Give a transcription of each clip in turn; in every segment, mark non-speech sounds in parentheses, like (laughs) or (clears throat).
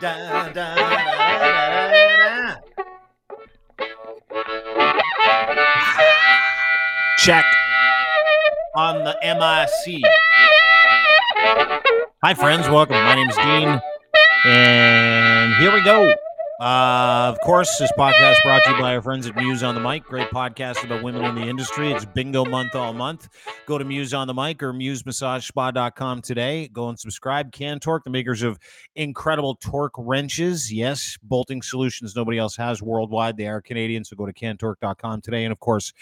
Da, da, da. Check on the MIC. Hi, friends. Welcome. My name is Dean, and here we go. Uh, of course, this podcast brought to you by our friends at Muse on the Mic. Great podcast about women in the industry. It's bingo month all month. Go to Muse on the Mic or MuseMassageSpa.com today. Go and subscribe. Can Torque, the makers of incredible torque wrenches. Yes, bolting solutions nobody else has worldwide. They are Canadian, so go to cantorque.com today. And of course,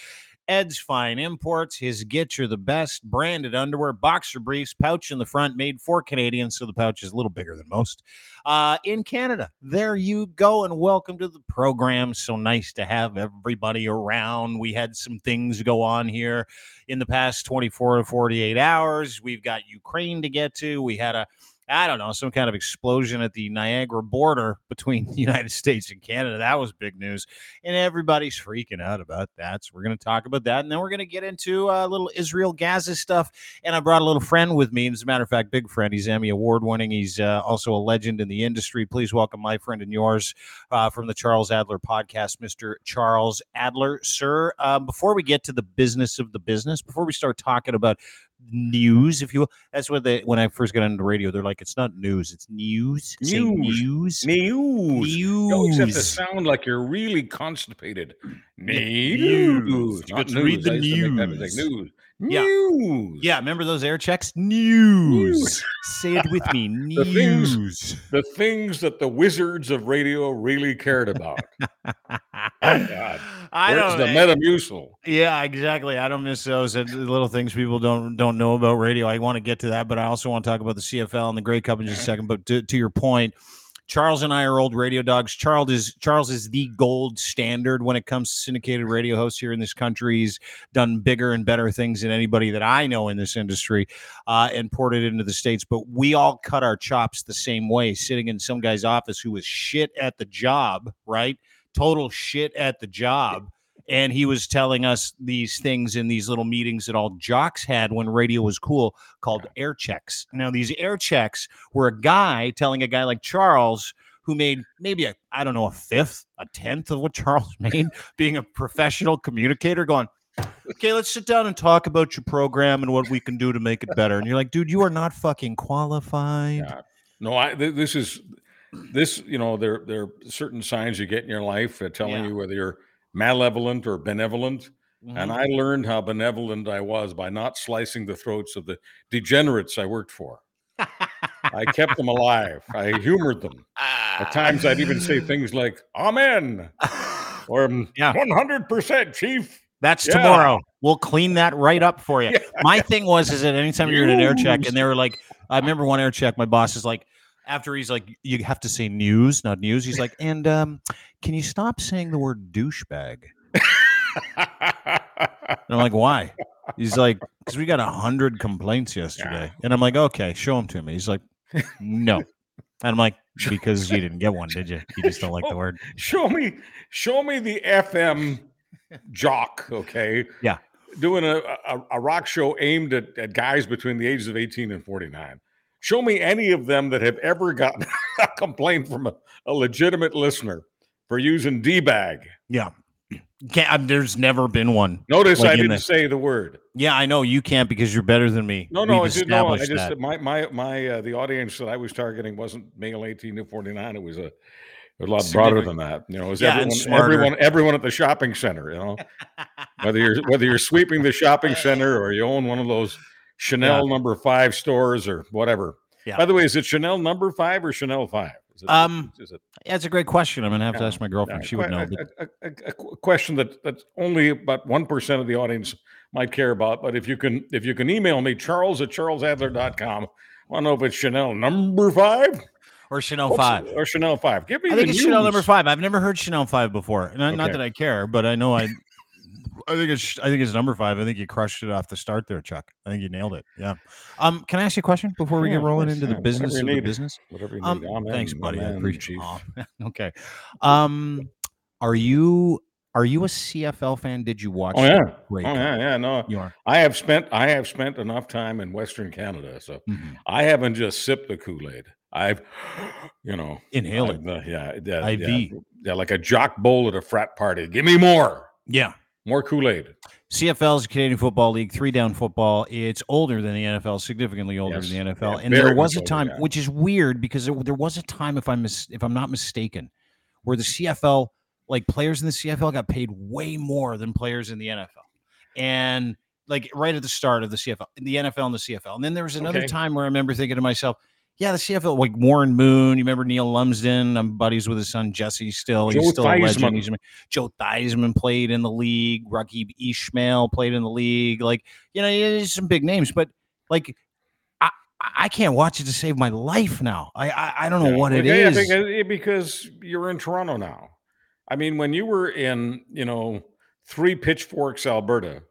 Ed's Fine Imports, his Gitch are the best, branded underwear, boxer briefs, pouch in the front, made for Canadians, so the pouch is a little bigger than most. Uh, in Canada, there you go, and welcome to the program. So nice to have everybody around. We had some things go on here in the past 24 to 48 hours. We've got Ukraine to get to. We had a I don't know, some kind of explosion at the Niagara border between (laughs) the United States and Canada. That was big news. And everybody's freaking out about that. So we're going to talk about that. And then we're going to get into a little Israel Gaza stuff. And I brought a little friend with me. As a matter of fact, big friend. He's Emmy Award winning. He's uh, also a legend in the industry. Please welcome my friend and yours uh, from the Charles Adler podcast, Mr. Charles Adler. Sir, um, before we get to the business of the business, before we start talking about news, if you will. That's what they when I first got into the radio, they're like, it's not news, it's news. Say News. news. News. You always have to News. sound like you're really constipated. News. News. It's Not good to read the to make news. News. Yeah. News. Yeah, remember those air checks? News. Say it with me. (laughs) The things- News. The things that the wizards of radio really cared about. God. (laughs) I Where's don't the Metamucil? Yeah, exactly. I don't miss those little things people don't don't know about radio. I want to get to that, but I also want to talk about the CFL and the Grey Cup in just a second. But to, to your point, Charles and I are old radio dogs. Charles is Charles is the gold standard when it comes to syndicated radio hosts here in this country. He's done bigger and better things than anybody that I know in this industry, uh, and ported it into the states. But we all cut our chops the same way, sitting in some guy's office who was shit at the job, right? Total shit at the job and he was telling us these things in these little meetings that all jocks had when radio was cool called air checks now these air checks were a guy telling a guy like charles who made maybe a i don't know a fifth a tenth of what charles (laughs) made being a professional communicator going okay let's sit down and talk about your program and what we can do to make it better and you're like dude you are not fucking qualified Yeah. No, I. Th- this is this. You know, there there are certain signs you get in your life uh, telling Yeah. you whether you're malevolent or benevolent. Mhm. And I learned how benevolent I was by not slicing the throats of the degenerates I worked for. I kept them alive. I humored them. At times, I'd even say things like "Amen" (laughs) or Yeah. "One hundred percent, Chief." That's Yeah. tomorrow. We'll clean that right up for you. (laughs) Yeah. My thing was is that anytime you're in an air check and they were like, I (laughs) remember one air check, my boss is like, after he's like, you have to say news, not news. He's like, (laughs) and um, can you stop saying the word douchebag? And I'm like, why? He's like, because we got a hundred complaints yesterday. And I'm like, okay, show them to me. He's like, no. And I'm like, (laughs) because you didn't get one, did you? You just don't like the word. show me, show me the FM jock. Okay. Yeah. Doing a, a, a rock show aimed at, at guys between the ages of 18 and 49. Show me any of them that have ever gotten (laughs) a complaint from a, a legitimate listener for using D bag. Yeah. Can't, there's never been one. Notice Like I didn't the- say the word. Yeah, I know you can't because you're better than me. No, no, I We've didn't know. I just that. my my my uh, the audience that I was targeting wasn't male 18 to 49. It was a, a lot broader than that. You know, it was Yeah, everyone, everyone, everyone at the shopping center. You know, (laughs) whether you're whether you're sweeping the shopping center or you own one of those Chanel number five stores or whatever. Yeah. By the way, is it Chanel number five or Chanel five? Is it, Um, is it That's a great question. I'm gonna have to ask my girlfriend. yeah, she would know. A, a- a- a question that that only about one percent of the audience might care about. But if you can if you can email me Charles at charlesadler.com. I don't know if it's Chanel number five or Chanel Oops, five. or Chanel five. Give me I the think it's Chanel number five. I've never heard Chanel five before. Not, not that I care, but I know I. I think it's. I think it's number five. I think you crushed it off the start there, Chuck. I think you nailed it. Yeah. Um. Can I ask you a question before we Yeah, get rolling into yeah, the business whatever of you need. business? Whatever you Um. need. Amen, thanks, buddy. I appreciate. Aw, (laughs) okay. Um. Are you Are you a CFL fan? Did you watch? Oh yeah. Oh yeah, yeah. No, You are. I have spent I have spent enough time in Western Canada, so Mhm. I haven't just sipped the Kool Aid. I've, (gasps) you know, Inhale it. Uh, yeah, yeah, IV. yeah, yeah, like a jock bowl at a frat party. Give me more, Yeah. More Kool Aid. CFL is a Canadian Football League, three down football. It's older than the NFL, significantly older Yes. than the NFL. Yeah, and there was a older, time, yeah. which is weird because there, there was a time, if I'm mis- if I'm not mistaken, where the CFL, like players in the CFL, got paid way more than players in the NFL, and like right at the start of the CFL, the NFL and the CFL. And then there was another Okay. time where I remember thinking to myself. Yeah, the CFL, like Warren Moon. You remember Neil Lumsden? I'm buddies with his son Jesse. Still, he's Joe still a legend. Theismann. He's Joe Theismann played in the league. Raghib Ismail played in the league. Like, you know, some big names, but like, I, I can't watch it to save my life now. I I, I don't know Yeah, what it I is. it- because you're in Toronto now. I mean, when you were in, you know, Three Pitchforks, Alberta,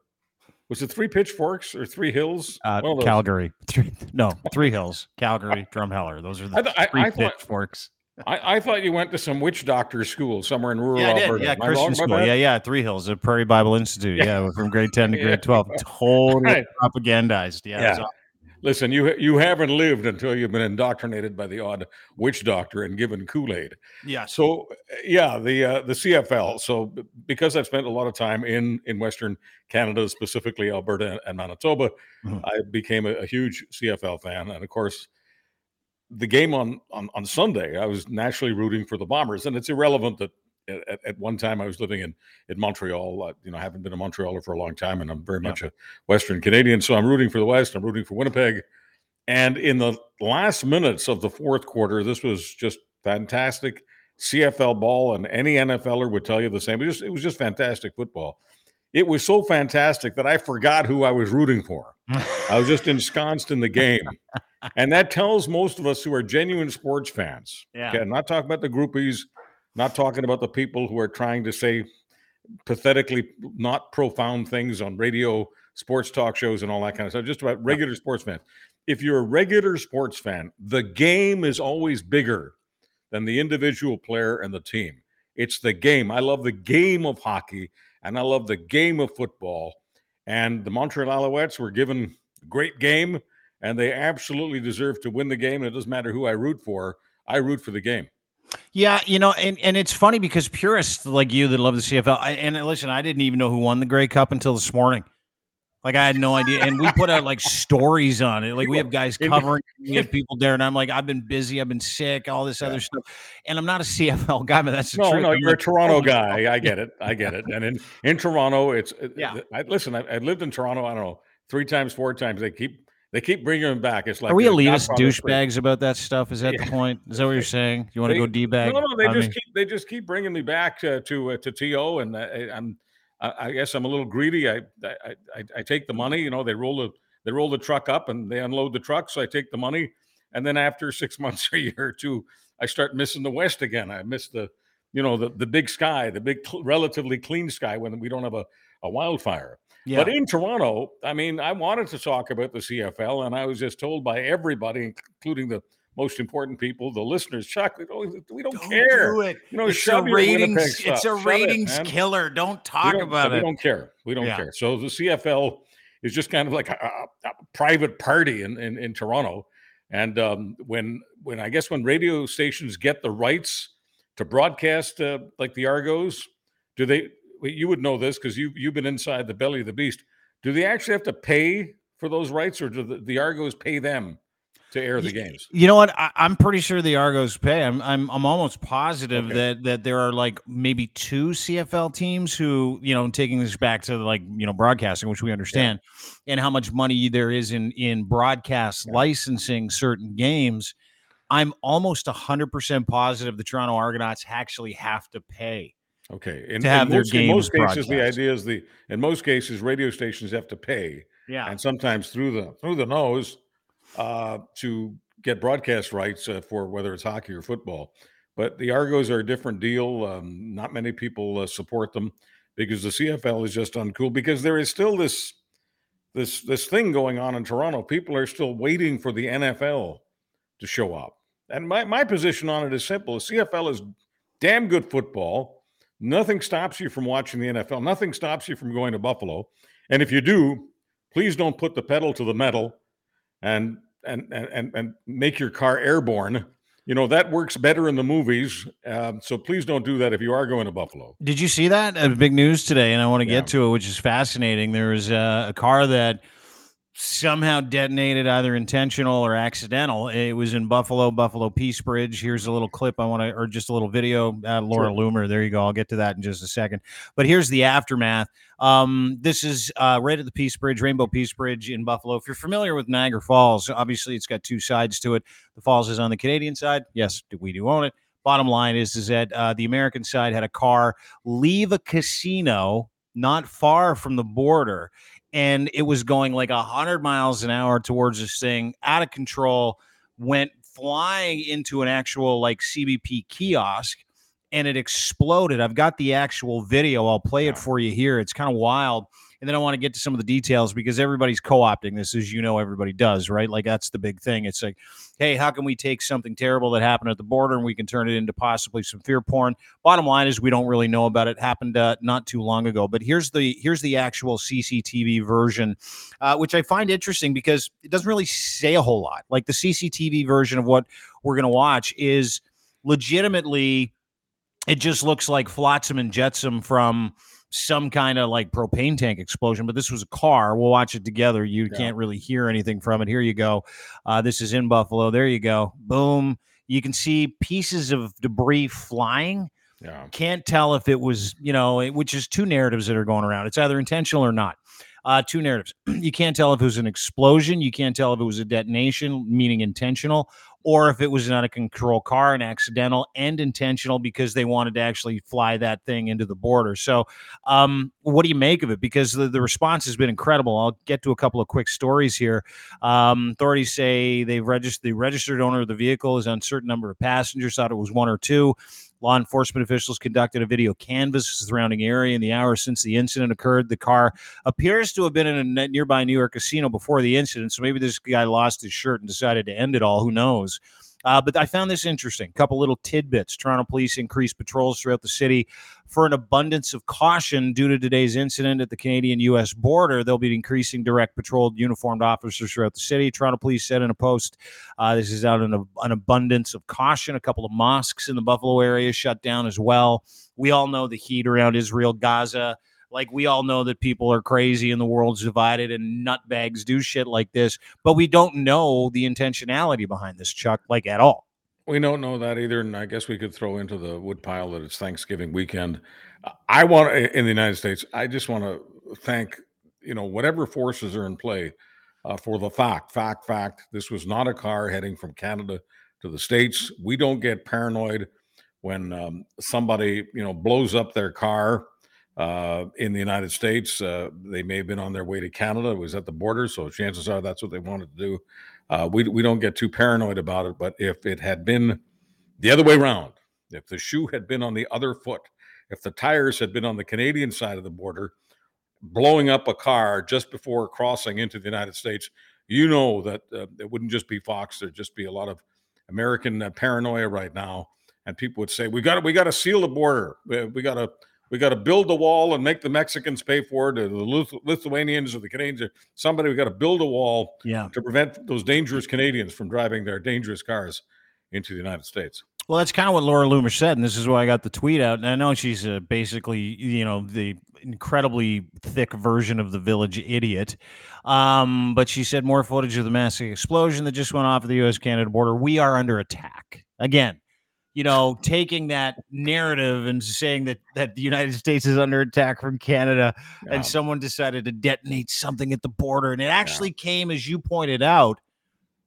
was it Three Pitchforks or Three Hills? Uh, One of those. Calgary, (laughs) three, no, Three Hills, Calgary, Drumheller. Those are I, the th- three I thought pitchforks. I, I thought you went to some witch doctor school somewhere in rural Yeah, Alberta. Yeah, Am Christian school. Yeah, yeah, Three Hills, the Prairie Bible Institute. Yeah, from grade ten to (laughs) grade twelve, (laughs) totally Right. propagandized. Yeah, Yeah. Listen, you you haven't lived until you've been indoctrinated by the odd witch doctor and given Kool Aid. Yeah. So yeah, the uh, the CFL. So because I've spent a lot of time in in Western Canada, specifically Alberta and Manitoba, Mhm. I became a, a huge CFL fan, and of course, the game on, on on Sunday, I was naturally rooting for the Bombers, and it's irrelevant that. At, at- one time, I was living in in Montreal. Uh, you know, I haven't been a Montrealer for a long time, and I'm very Yeah. much a Western Canadian. So I'm rooting for the West. I'm rooting for Winnipeg. And in the last minutes of the fourth quarter, this was just fantastic CFL ball, and any NFLer would tell you the same. It, just, it was just fantastic football. It was so fantastic that I forgot who I was rooting for. I was just (laughs) ensconced in the game. And that tells most of us who are genuine sports fans. Yeah. Okay, I'm not talking about the groupies, not talking about the people who are trying to say pathetically not profound things on radio, sports talk shows, and all that kind of stuff, just about regular sports fans. If you're a regular sports fan, the game is always bigger than the individual player and the team. It's the game. I love the game of hockey and I love the game of football. And the Montreal Alouettes were given a great game and they absolutely deserve to win the game. And it doesn't matter who I root for, I root for the game. Yeah, you know, and, and it's funny because purists like you that love the CFL, I, and listen, I didn't even know who won the Grey Cup until this morning. Like I had no idea, and we put out like stories on it. Like we have guys covering, we have people there, and I'm like, I've been busy, I've been sick, all this Yeah. other stuff, and I'm not a CFL guy, but that's the No, truth. no, I'm you're a Toronto oh guy. I get it. I get it. And in, in Toronto, it's uh, Yeah. I, listen. I, I lived in Toronto. I don't know three times, four times. They keep they keep bringing them back. It's like Are we elitist douchebags about that stuff? Is that the point? Is that what you're (laughs) saying? You want to go d bag? No, no, they just keep they just keep bringing me back uh, to uh, to to, and uh, I'm I, I guess I'm a little greedy. I, I I I take the money. You know, they roll the they roll the truck up and they unload the truck, so I take the money, and then after six (laughs) months or a year or two, I start missing the West again. I miss the you know the the big sky, the big relatively clean sky when we don't have a a wildfire. Yeah. But in Toronto, I mean, I wanted to talk about the CFL, and I was just told by everybody, including the most important people, the listeners, Chuck, we don't, we don't, care. do it. You know, it's a shove your Winnipeg ratings. It's a it, ratings man. killer. Don't talk don't- about we it. We don't care. We don't Yeah. care. So the CFL is just kind of like a, a- a private party in, in, in Toronto. And um, when when I guess when radio stations get the rights to broadcast uh, like the Argos, do they? You would know this because you you've been inside the belly of the beast. Do they actually have to pay for those rights, or do the, the Argos pay them to air the Ye- games? You know what? I, I'm pretty sure the Argos pay. I'm I'm I'm almost positive Okay. that that there are like maybe two CFL teams who you know taking this back to like you know broadcasting, which we understand, and how much money there is in in broadcast Yeah. licensing certain games. I'm almost hundred percent positive the Toronto Argonauts actually have to pay. Okay, and To have in their most, in most cases, the idea is the in most cases radio stations have to pay. Yeah, and sometimes through the through the nose uh, to get broadcast rights uh, for whether it's hockey or football. But the Argos are a different deal. Um, not many people uh, support them because the CFL is just uncool. Because there is still this this this thing going on in Toronto. People are still waiting for the NFL to show up. And my my position on it is simple: the CFL is damn good football. Nothing stops you from watching the NFL. Nothing stops you from going to Buffalo. And if you do, please don't put the pedal to the metal and and and and, make your car airborne you know that works better in the movies. Um, so please don't do that if you are going to Buffalo. Did you see that? Uh, big news today, and I want to Yeah. get to it, which is fascinating. There was uh, a car that somehow detonated, either intentional or accidental. It was in Buffalo, Buffalo Peace Bridge. Here's a little clip I want to, or just a little video. Uh, Laura Loomer. There you go. I'll get to that in just a second. But here's the aftermath. Um, this is uh, right at the Peace Bridge, Rainbow Peace Bridge in Buffalo. If you're familiar with Niagara Falls, obviously it's got two sides to it. The falls is on the Canadian side. Yes, we do own it. Bottom line is, is that uh, the American side had a car leave a casino not far from the border, and it was going like a hundred miles an hour towards this thing, out of control. Went flying into an actual like CBP kiosk, and it exploded. I've got the actual video. I'll play it for you here. It's kind of wild. And then I want to get to some of the details because everybody's co-opting this, as you know, everybody does, right? Like that's the big thing. It's like, hey, how can we take something terrible that happened at the border and we can turn it into possibly some fear porn? Bottom line is we don't really know about it. Happened uh, not too long ago, but here's the here's the actual CCTV version, uh, which I find interesting because it doesn't really say a whole lot. Like the CCTV version of what we're gonna watch is legitimately, it just looks like flotsam and jetsam from some kind of like propane tank explosion, but this was a car. We'll watch it together. You Yeah. can't really hear anything from it. Here you go. Uh, this is in Buffalo. There you go. Boom. You can see pieces of debris flying. Yeah. Can't tell if it was, you know, it- which is two narratives that are going around. It's either intentional or not. Uh, two narratives. (clears throat) you can't tell if it was an explosion. You can't tell if it was a detonation, meaning intentional, or if it was an out of control car, an accidental and intentional because they wanted to actually fly that thing into the border. So, um, what do you make of it? Because the, the response has been incredible. I'll get to a couple of quick stories here. Um, authorities say they've registered the registered owner of the vehicle is uncertain number of passengers. Thought it was one or two. Law enforcement officials conducted a video canvass of the surrounding area in the hours since the incident occurred. The car appears to have been in a nearby New York casino before the incident. So maybe this guy lost his shirt and decided to end it all. Who knows? Uh, but I found this interesting. A couple little tidbits. Toronto police increased patrols throughout the city for an abundance of caution due to today's incident at the Canadian US border. They'll be increasing direct patrolled uniformed officers throughout the city. Toronto police said in a post uh, this is out in a, an abundance of caution. A couple of mosques in the Buffalo area shut down as well. We all know the heat around Israel, Gaza. Like we all know that people are crazy and the world's divided and nutbags do shit like this, but we don't know the intentionality behind this, Chuck, like at all. We don't know that either, and I guess we could throw into the woodpile that it's Thanksgiving weekend. I want in the United States. I just want to thank you know whatever forces are in play uh, for the fact, fact, fact. This was not a car heading from Canada to the states. We don't get paranoid when um, somebody you know blows up their car uh, in the United States. Uh, they may have been on their way to Canada. It was at the border, so chances are that's what they wanted to do. Uh, we we don't get too paranoid about it, but if it had been the other way around, if the shoe had been on the other foot, if the tires had been on the Canadian side of the border, blowing up a car just before crossing into the United States, you know that uh, it wouldn't just be Fox. There'd just be a lot of American uh, paranoia right now, and people would say, "We got to we got to seal the border. We, we got to." We got to build the wall and make the Mexicans pay for it, or the Lithuanians or the Canadians. or Somebody, we got to build a wall Yeah. to prevent those dangerous Canadians from driving their dangerous cars into the United States. Well, that's kind of what Laura Loomer said, and this is why I got the tweet out. And I know she's uh, basically, you know, the incredibly thick version of the village idiot. Um, but she said more footage of the massive explosion that just went off of the U.S. Canada border. We are under attack again. You know, taking that narrative and saying that that the United States is under attack from Canada, Yeah. and someone decided to detonate something at the border, and it actually came, as you pointed out,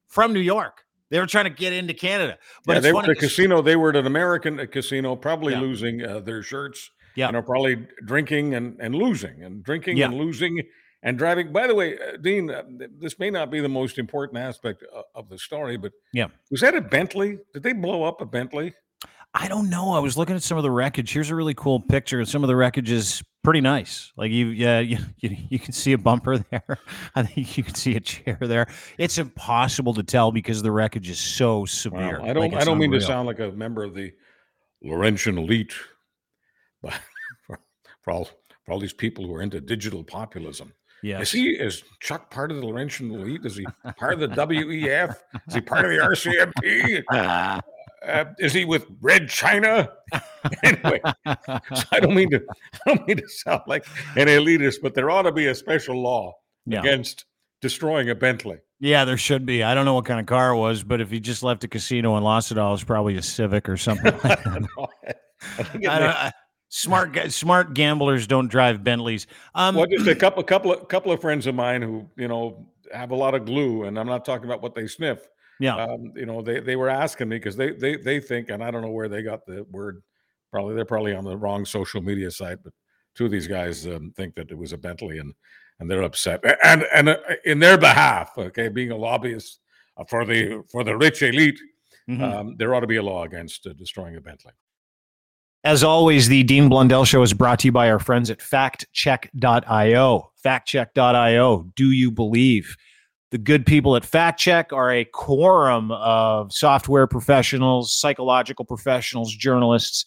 from New York. They were trying to get into Canada, but yeah, they were at a casino. They were at an American uh, casino, probably Yeah. losing uh, their shirts. Yeah. you know, probably drinking and, and losing and drinking Yeah. and losing and driving. By the way, uh, Dean, uh, this may not be the most important aspect of, of the story, but Yeah. was that a Bentley? Did they blow up a Bentley? I don't know. I was looking at some of the wreckage. Here's a really cool picture. Some of the wreckage is pretty nice. Like you, yeah, (laughs) you, you, you can see a bumper there. (laughs) I think you can see a chair there. It's impossible to tell because the wreckage is so severe. Wow. I don't. Like, I don't mean to sound like a member of the Laurentian elite, (laughs) but for, for all for all these people who are into digital populism. Yeah. Is he is Chuck part of the Laurentian elite? Is he part of the WEF? Is he part of the RCMP? (laughs) uh, is he with Red China? (laughs) anyway, so I don't mean to. I don't mean to sound like an elitist, but there ought to be a special law Yeah. against destroying a Bentley. Yeah, there should be. I don't know what kind of car it was, but if he just left a casino and lost it all, it's probably a Civic or something like (laughs) that. I I don't, I, smart smart gamblers don't drive Bentleys. Um, well, just a (clears throat) couple, couple of couple of friends of mine who you know have a lot of glue, and I'm not talking about what they sniff. yeah, Um, you know, they they were asking me because they they they think, and I don't know where they got the word. Probably they're probably on the wrong social media site, but two of these guys um, think that it was a Bentley, and and they're upset. And and uh, in their behalf, okay, being a lobbyist uh, for the for the rich elite, mhm. um, there ought to be a law against uh, destroying a Bentley. As always, the Dean Blundell Show is brought to you by our friends at faktchek.io. Faktchek.io. Do you believe? The good people at FactCheck are a quorum of software professionals, psychological professionals, journalists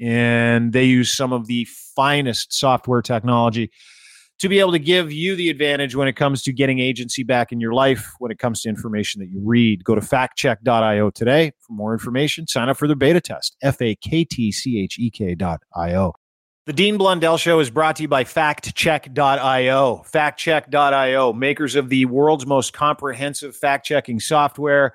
and they use some of the finest software technology to be able to give you the advantage when it comes to getting agency back in your life when it comes to information that you read. Go to faktchek.io today for more information. Sign up for their beta test. F A K T C H E K dot I-O. The Dean Blundell Show is brought to you by faktchek.io. Faktchek.io, makers of the world's most comprehensive fact checking software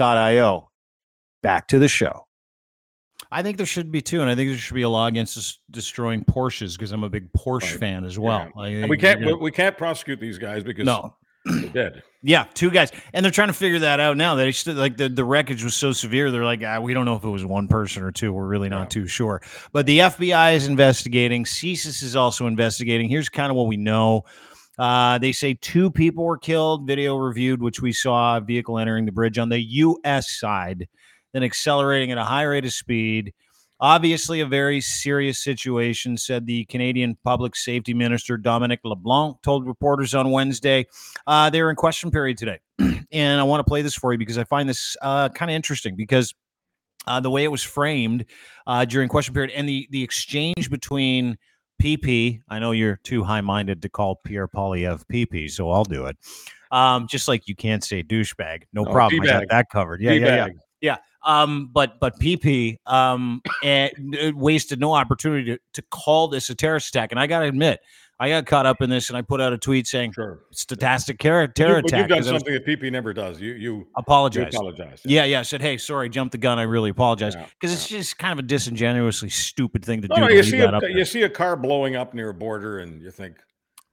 io. Back to the show. I think there should be too, and I think there should be a law against des- destroying Porsches because I'm a big Porsche Right. fan as well. Yeah. I And we can't you're gonna- we, we can't prosecute these guys because no, they're dead. (clears throat) yeah, two guys, and they're trying to figure that out now. They still like the, the wreckage was so severe. They're like, ah, we don't know if it was one person or two. We're really not Yeah. too sure. But the FBI is investigating. CSIS is also investigating. Here's kind of what we know. Uh, they say two people were killed. Video reviewed, which we saw a vehicle entering the bridge on the U.S. side, then accelerating at a high rate of speed. Obviously, a very serious situation, said the Canadian Public Safety Minister Dominic LeBlanc told reporters on Wednesday. Uh, they're in question period today. (clears throat) and I want to play this for you because I find this uh, kind of interesting because uh, the way it was framed uh, during question period and the, the exchange between PP, I know you're too high minded to call Pierre Poilievre PP, so I'll do it. Um, just like you can't say douchebag, no No, problem. I got that covered. Yeah, yeah, yeah. D-bag. Um, but but PP um and it wasted no opportunity to, to call this a terrorist attack. And I gotta admit, I got caught up in this and I put out a tweet saying Sure. statistic terror, terror you, attack. you've done I was- something that PP never does. You you, apologize. apologize. Yeah, yeah. I said, hey, sorry, jumped the gun. I really apologize. Yeah, Because it's just kind of a disingenuously stupid thing to No, do. no, to you see a there. you see a car blowing up near a border, and you think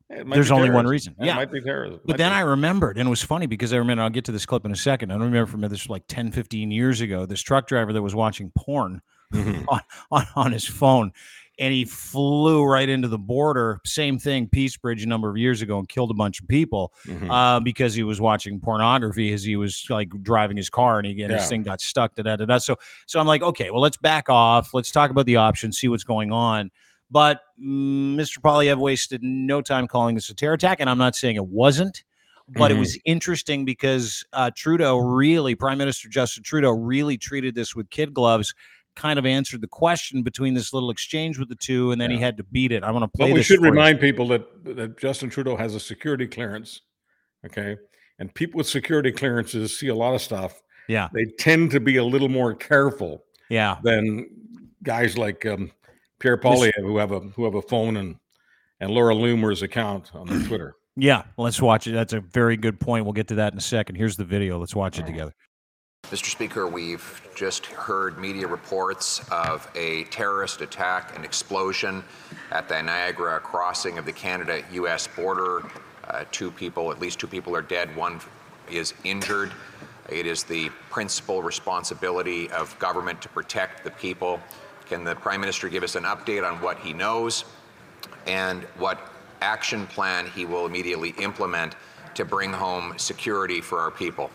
"Hey, There's only one reason. It Yeah. might be terrorism. But Might then be. I remembered, and it was funny because I remember, I'll get to this clip in a second. I don't remember from this like 10, 15 years ago, this truck driver that was watching porn (laughs) Mhm. on, on his phone and he flew right into the border. Same thing, Peace Bridge a number of years ago and killed a bunch of people Mhm. uh, because he was watching pornography as he was like driving his car and, he, and his thing got stuck. Da, da, da, da. So, so I'm like, okay, well, let's back off. Let's talk about the options, see what's going on. But mm, Mr. Poilievre wasted no time calling this a terror attack, and I'm not saying it wasn't. But it Mhm. was interesting because uh, Trudeau really, Prime Minister Justin Trudeau, really treated this with kid gloves, kind of answered the question between this little exchange with the two, and then he had to beat it. I want to play. But we should for you. remind people that that Justin Trudeau has a security clearance. Okay. And people with security clearances see a lot of stuff. Yeah, They tend to be a little more careful yeah. than guys like um, Pierre Poilievre who have a who have a phone and and Laura Loomer's account on their (clears throat) Twitter. Yeah, let's watch it. That's a very good point. We'll get to that in a second. Here's the video. Let's watch it together. Mr. Speaker, we've just heard media reports of a terrorist attack and explosion at the Niagara crossing of the Canada US border. Uh, two people, at least two people, are dead. One is injured. It is the principal responsibility of government to protect the people. Can the Prime Minister give us an update on what he knows and what action plan he will immediately implement to bring home security for our people?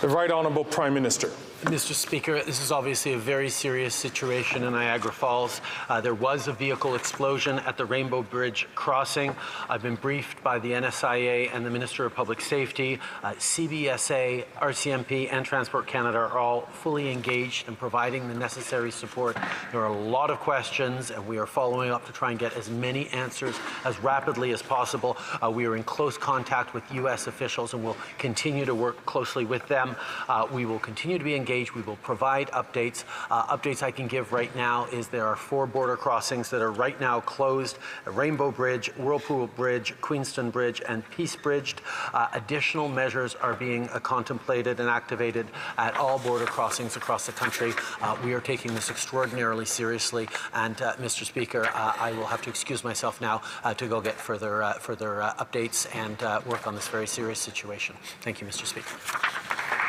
The Right Honourable Prime Minister. Mr. Speaker, this is obviously a very serious situation in Niagara Falls. Uh, there was a vehicle explosion at the Rainbow Bridge crossing. I've been briefed by the NSIA and the Minister of Public Safety. Uh, CBSA, RCMP, and Transport Canada are all fully engaged in providing the necessary support. There are a lot of questions, and we are following up to try and get as many answers as rapidly as possible. Uh, we are in close contact with U.S. officials and will continue to work closely with them. Uh, we will continue to be engaged. We will provide updates. Uh, updates I can give right now is there are four border crossings that are right now closed: Rainbow Bridge, Whirlpool Bridge, Queenston Bridge, and Peace Bridge. Uh, additional measures are being uh, contemplated and activated at all border crossings across the country. Uh, we are taking this extraordinarily seriously, and uh, Mr. Speaker, uh, I will have to excuse myself now to go get further further updates and work on this very serious situation. Thank you, Mr. Speaker.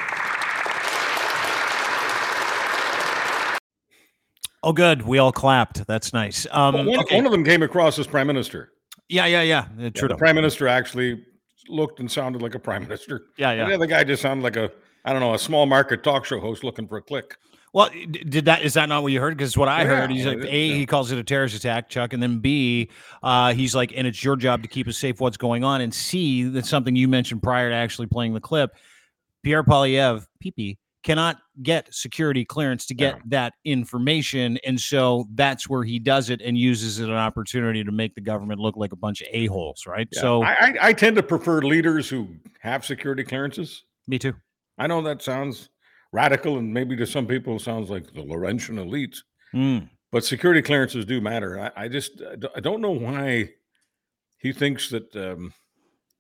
Oh, good. We all clapped. That's nice. Um, Well, one, okay. one of them came across as prime minister. yeah, yeah, yeah. Uh, Yeah, Trudeau. prime minister actually looked and sounded like a prime minister. Yeah, yeah. the other guy just sounded like a I don't know a small market talk show host looking for a click. Well, did that is that not what you heard? Because what I heard, he's like, a yeah. he calls it a terrorist attack, Chuck, and then B, uh, he's like, and it's your job to keep us safe. What's going on? And C, that's something you mentioned prior to actually playing the clip. Pierre Poilievre, PP, cannot get security clearance to get Yeah. that information, and so that's where he does it and uses it an opportunity to make the government look like a bunch of a holes, right? Yeah. So, I, I tend to prefer leaders who have security clearances. me too. I know that sounds radical, and maybe to some people it sounds like the Laurentian elite. Mm. But security clearances do matter. I, I just I don't- I don't know why he thinks that um,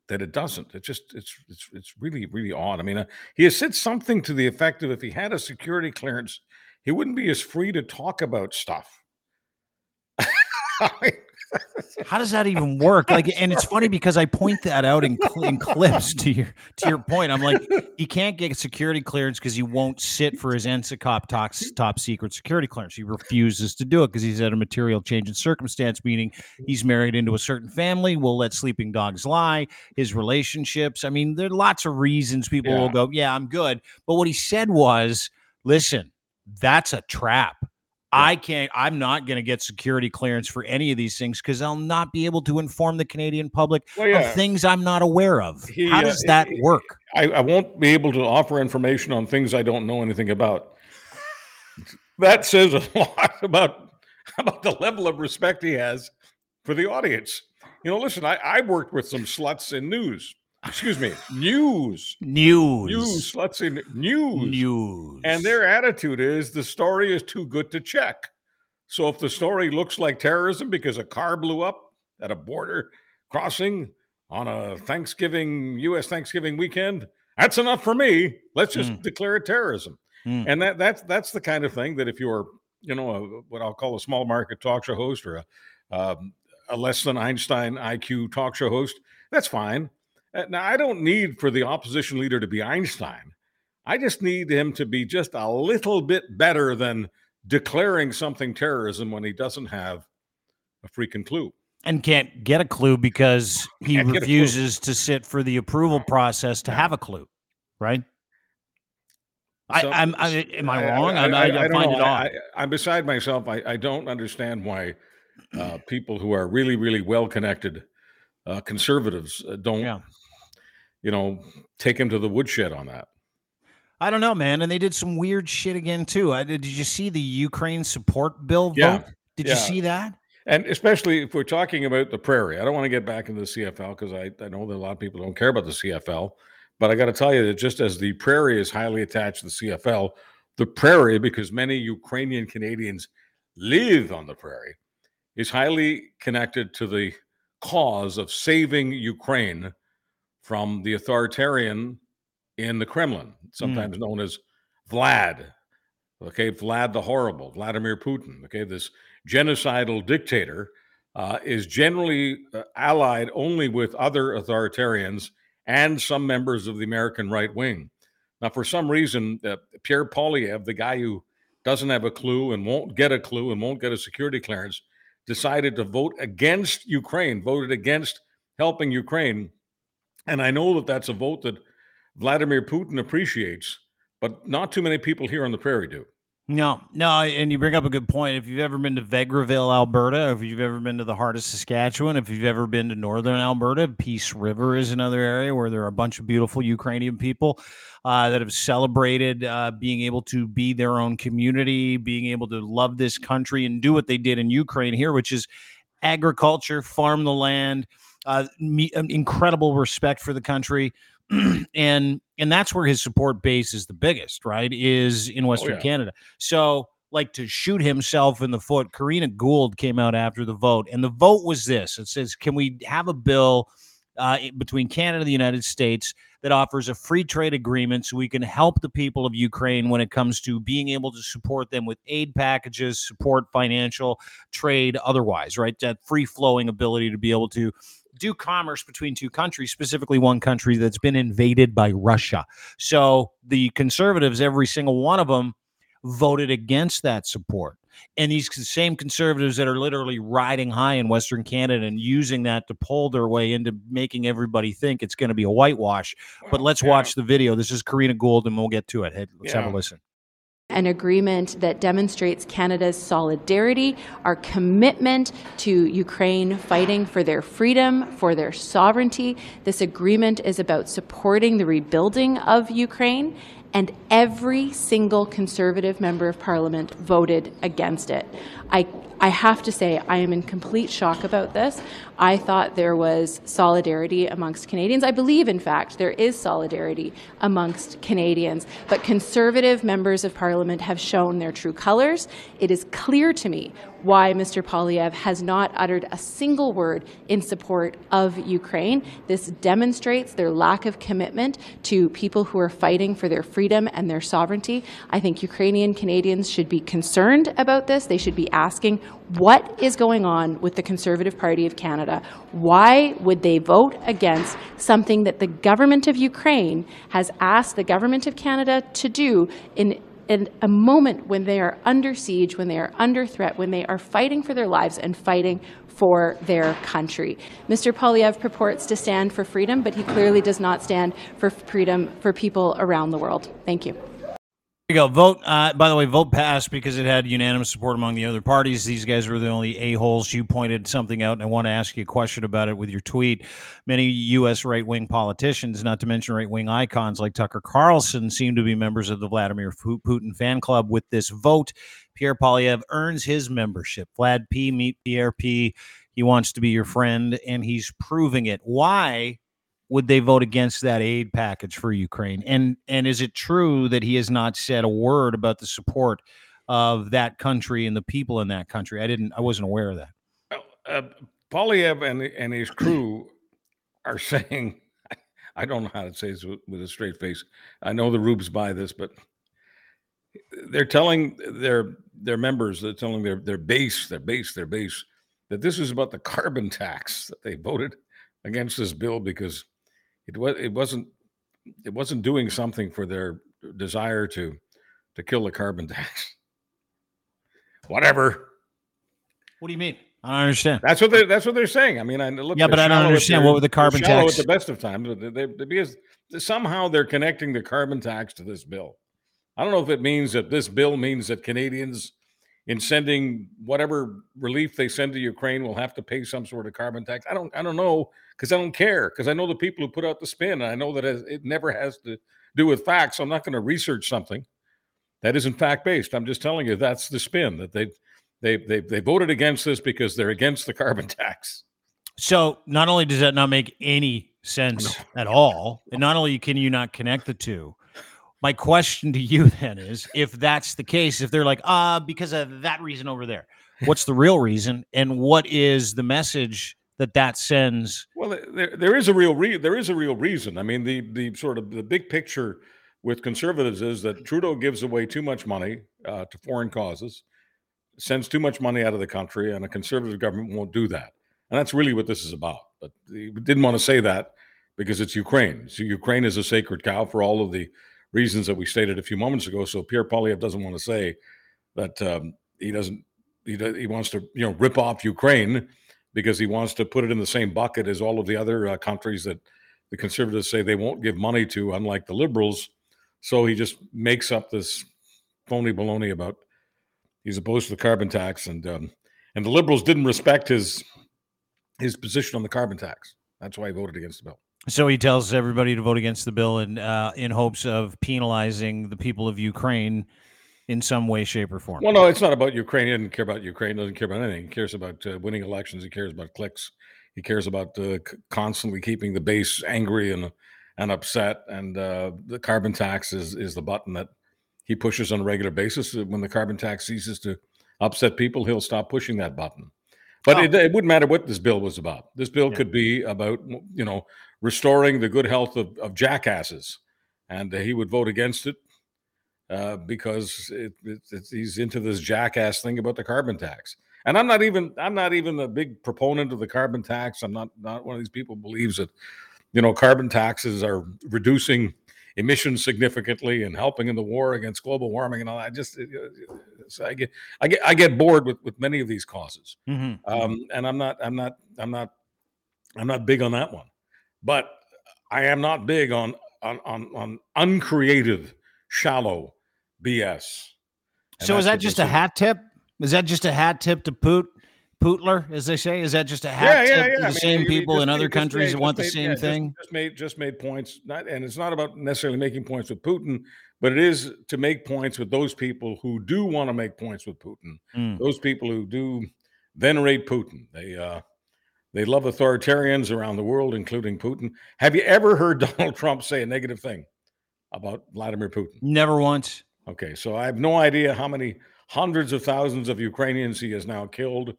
that it doesn't. It just it's it's it's really really odd. I mean, uh, he has said something to the effect of if he had a security clearance, he wouldn't be as free to talk about stuff. (laughs) How does that even work? Like, and it's funny because I point that out in, in clips to your to your point. I'm like, he can't get security clearance because he won't sit for his NSICOP top, top secret security clearance. He refuses to do it because he's at a material change in circumstance, meaning he's married into a certain family. We'll let sleeping dogs lie. His relationships. I mean, there are lots of reasons people will go, yeah, I'm good. But what he said was, listen, that's a trap. I can't, I'm not going to get security clearance for any of these things because I'll not be able to inform the Canadian public Well, yeah. of things I'm not aware of. He, How uh, does that he- work? I, I won't be able to offer information on things I don't know anything about. That says a (laughs) lot about about the level of respect he has for the audience. You know, listen, I, I worked with some sluts in news. Excuse me, news, News. news, Let's in news. News. And their attitude is the story is too good to check. So if the story looks like terrorism because a car blew up at a border crossing on a Thanksgiving, US Thanksgiving weekend, that's enough for me. Let's just Mm. declare it terrorism. Mm. And that that's that's the kind of thing that if you're, you know, a, what I'll call a small market talk show host or a, um, a less than Einstein IQ talk show host, that's fine. Uh, Now I don't need for the opposition leader to be Einstein. I just need him to be just a little bit better than declaring something terrorism when he doesn't have a freaking clue. and can't get a clue because he Can't get a clue. refuses to sit for the approval process to have a clue, right? So- I, I'm, I, am I wrong? I, I, I, don't find know. it odd. I, am beside myself. I, I don't understand why uh, people who are really, really well connected uh, conservatives uh, don't, Yeah. You know, take him to the woodshed on that. I don't know, man. And they did some weird shit again too. I, did you see the Ukraine support bill vote? Yeah. Did Yeah. you see that? And especially if we're talking about the prairie, I don't want to get back into the CFL because I, I know that a lot of people don't care about the CFL. But I got to tell you that just as the prairie is highly attached to the CFL, the prairie, because many Ukrainian Canadians live on the prairie, is highly connected to the cause of saving Ukraine from the authoritarian in the Kremlin, sometimes known as Vlad. Okay, Vlad the Horrible, Vladimir Putin. Okay, this genocidal dictator uh, is generally uh, allied only with other authoritarians and some members of the American right wing. Now, for some reason, uh, Pierre Poilievre, the guy who doesn't have a clue and won't get a clue and won't get a security clearance, decided to vote against Ukraine, voted against helping Ukraine. And I know that that's a vote that Vladimir Putin appreciates, but not too many people here on the prairie do. No, no, and you bring up a good point. If you've ever been to Vegreville, Alberta, if you've ever been to the heart of Saskatchewan, if you've ever been to northern Alberta, Peace River is another area where there are a bunch of beautiful Ukrainian people uh, that have celebrated uh, being able to be their own community, being able to love this country and do what they did in Ukraine here, which is agriculture, farm the land, uh, me, um, incredible respect for the country. (clears throat) and and that's where his support base is the biggest, right? Is in Western yeah. Canada. So, like to shoot himself in the foot, Karina Gould came out after the vote, and the vote was this: it says, "Can we have a bill uh, between Canada and the United States that offers a free trade agreement so we can help the people of Ukraine when it comes to being able to support them with aid packages, support financial, trade, otherwise, right? That free flowing ability to be able to." Do commerce between two countries, specifically one country that's been invaded by Russia. So the conservatives, every single one of them, voted against that support. And these same conservatives that are literally riding high in Western Canada and using that to pull their way into making everybody think it's going to be a whitewash. But oh, let's Yeah. watch the video. This is Karina Gould, and we'll get to it. Hey, let's have a listen. An agreement that demonstrates Canada's solidarity, our commitment to Ukraine fighting for their freedom, for their sovereignty. This agreement is about supporting the rebuilding of Ukraine, and every single Conservative member of Parliament voted against it. I I have to say, I am in complete shock about this. I thought there was solidarity amongst Canadians. I believe, in fact, there is solidarity amongst Canadians. But Conservative members of Parliament have shown their true colours. It is clear to me why Mr. Poilievre has not uttered a single word in support of Ukraine. This demonstrates their lack of commitment to people who are fighting for their freedom and their sovereignty. I think Ukrainian Canadians should be concerned about this. They should be asking what is going on with the Conservative Party of Canada? Why would they vote against something that the government of Ukraine has asked the government of Canada to do in in a moment when they are under siege, when they are under threat, when they are fighting for their lives and fighting for their country. Mr. Poilievre purports to stand for freedom, but he clearly does not stand for freedom for people around the world. Thank you. You go. Vote. Uh, by the way, vote passed because it had unanimous support among the other parties. These guys were the only a holes. You pointed something out, and I want to ask you a question about it with your tweet. Many U.S. right wing politicians, not to mention right wing icons like Tucker Carlson, seem to be members of the Vladimir Putin fan club. With this vote, Pierre Poilievre earns his membership. Vlad P. Meet Pierre P. He wants to be your friend, and he's proving it. Why? Would they vote against that aid package for Ukraine? And and is it true that he has not said a word about the support of that country and the people in that country? I didn't. I wasn't aware of that. uh, Poilievre and and his crew are (laughs) saying, I don't know how to say this with, a straight face. I know the Rubes buy this, but they're telling their their members, they're telling their their base, their base, their base, that this is about the carbon tax that they voted against this bill because it was it wasn't it wasn't doing something for their desire to to kill the carbon (laughs) tax. Whatever. What do you mean? I don't understand. That's what they're. That's what they're saying. I mean, I look. Yeah, but I don't understand. their- What would the carbon tax- At the best of times, but they, they, because somehow they're connecting the carbon tax to this bill. I don't know if it means that this bill means that Canadians in sending whatever relief they send to Ukraine will have to pay some sort of carbon tax. I don't I don't know because I don't care because I know the people who put out the spin. I know that it never has to do with facts. So I'm not going to research something that isn't fact based. I'm just telling you that's the spin that they they they they voted against this because they're against the carbon (laughs) tax. So not only does that not make any sense no. at all, and not only can you not connect the two, my question to you (laughs) then is if that's the case, if they're like, ah, uh, because of that reason over there, (laughs) what's the real reason? And what is the message that that sends? Well, there, there is a real re- there is a real reason. I mean, the the sort of the big picture with conservatives is that Trudeau gives away too much money uh, to foreign causes, sends too much money out of the country, and a conservative government won't do that. And that's really what this is about. But he didn't want to say that because it's Ukraine. So Ukraine is a sacred cow for all of the reasons that we stated a few moments ago. So Pierre Poilievre doesn't want to say that um, he doesn't he he wants to you know rip off Ukraine because he wants to put it in the same bucket as all of the other uh, countries that the conservatives say they won't give money to, unlike the liberals. So he just makes up this phony baloney about he's opposed to the carbon tax, and um, and the liberals didn't respect his his position on the carbon tax. That's why he voted against the bill. So he tells everybody to vote against the bill in uh, in hopes of penalizing the people of Ukraine in some way, shape, or form. Well, no, it's not about Ukraine. He doesn't care about Ukraine. He Doesn't care about anything. He cares about uh, winning elections. He cares about clicks. He cares about uh, c- constantly keeping the base angry and and upset. And uh, the carbon tax is is the button that he pushes on a regular basis. When the carbon tax ceases to upset people, he'll stop pushing that button. But oh. it, it, wouldn't matter what this bill was about. This bill yeah. could be about, you know, restoring the good health of, of jackasses. And he would vote against it uh, because it, it, he's into this jackass thing about the carbon tax. And I'm not even I'm not even a big proponent of the carbon tax. I'm not not one of these people believes that you know carbon taxes are reducing emissions significantly and helping in the war against global warming and all that. I just I get I get I get bored with with many of these causes, mm-hmm. um, and I'm not I'm not I'm not I'm not big on that one, but I am not big on on on, on uncreative, shallow BS. And so is that just a hat tip? Is that just a hat tip to Poot? Pootler, as they say, is that just a hat yeah, yeah, yeah. the I mean, same people in other countries made, want the same thing? Just, just, made just made points, not, and it's not about necessarily making points with Putin, but it is to make points with those people who do want to make points with Putin. Mm. Those people who do venerate Putin. They uh, they love authoritarians around the world, including Putin. Have you ever heard (laughs) Donald Trump say a negative thing about Vladimir Putin? Never once. Okay, so I have no idea how many hundreds of thousands of Ukrainians he has now killed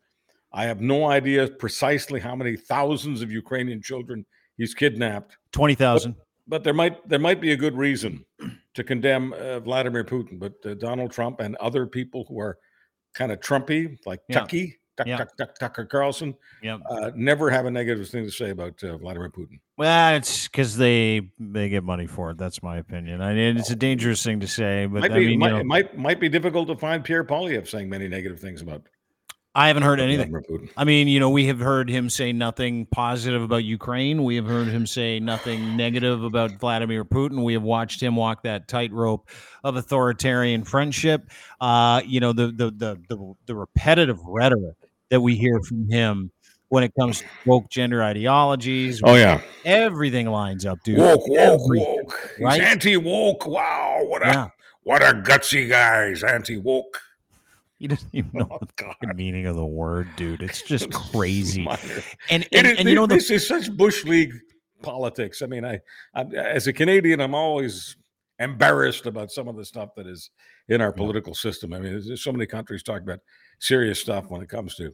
I have no idea precisely how many thousands of Ukrainian children he's kidnapped. Twenty thousand. But, but, there might there might be a good reason to condemn uh, Vladimir Putin. But uh, Donald Trump and other people who are kind of Trumpy, like yeah. Tucky, Tuck, Tuck, Tucker Carlson, yep. uh, never have a negative thing to say about uh, Vladimir Putin. Well, it's because they they get money for it. That's my opinion. I mean, it's a dangerous thing to say, but might I be, mean, might, you know, it might might be difficult to find Pierre Poilievre saying many negative things about I haven't heard anything. I mean, you know, we have heard him say nothing positive about Ukraine. We have heard him say nothing negative about Vladimir Putin. We have watched him walk that tightrope of authoritarian friendship. Uh, you know, the, the the the the repetitive rhetoric that we hear from him when it comes to woke gender ideologies. Oh yeah, everything lines up, dude. Woke, woke, woke. Right? He's anti-woke. Wow, what a yeah. what a gutsy guy. He's anti-woke. (laughs) He doesn't even (laughs) oh, know oh, the meaning of the word, dude. It's (laughs) just crazy. and and, and, you know, this the, is such bush league politics. I mean, I, I, as a Canadian, I'm always embarrassed about some of the stuff that is in our political system. I mean, there's so many countries talk about serious stuff when it comes to,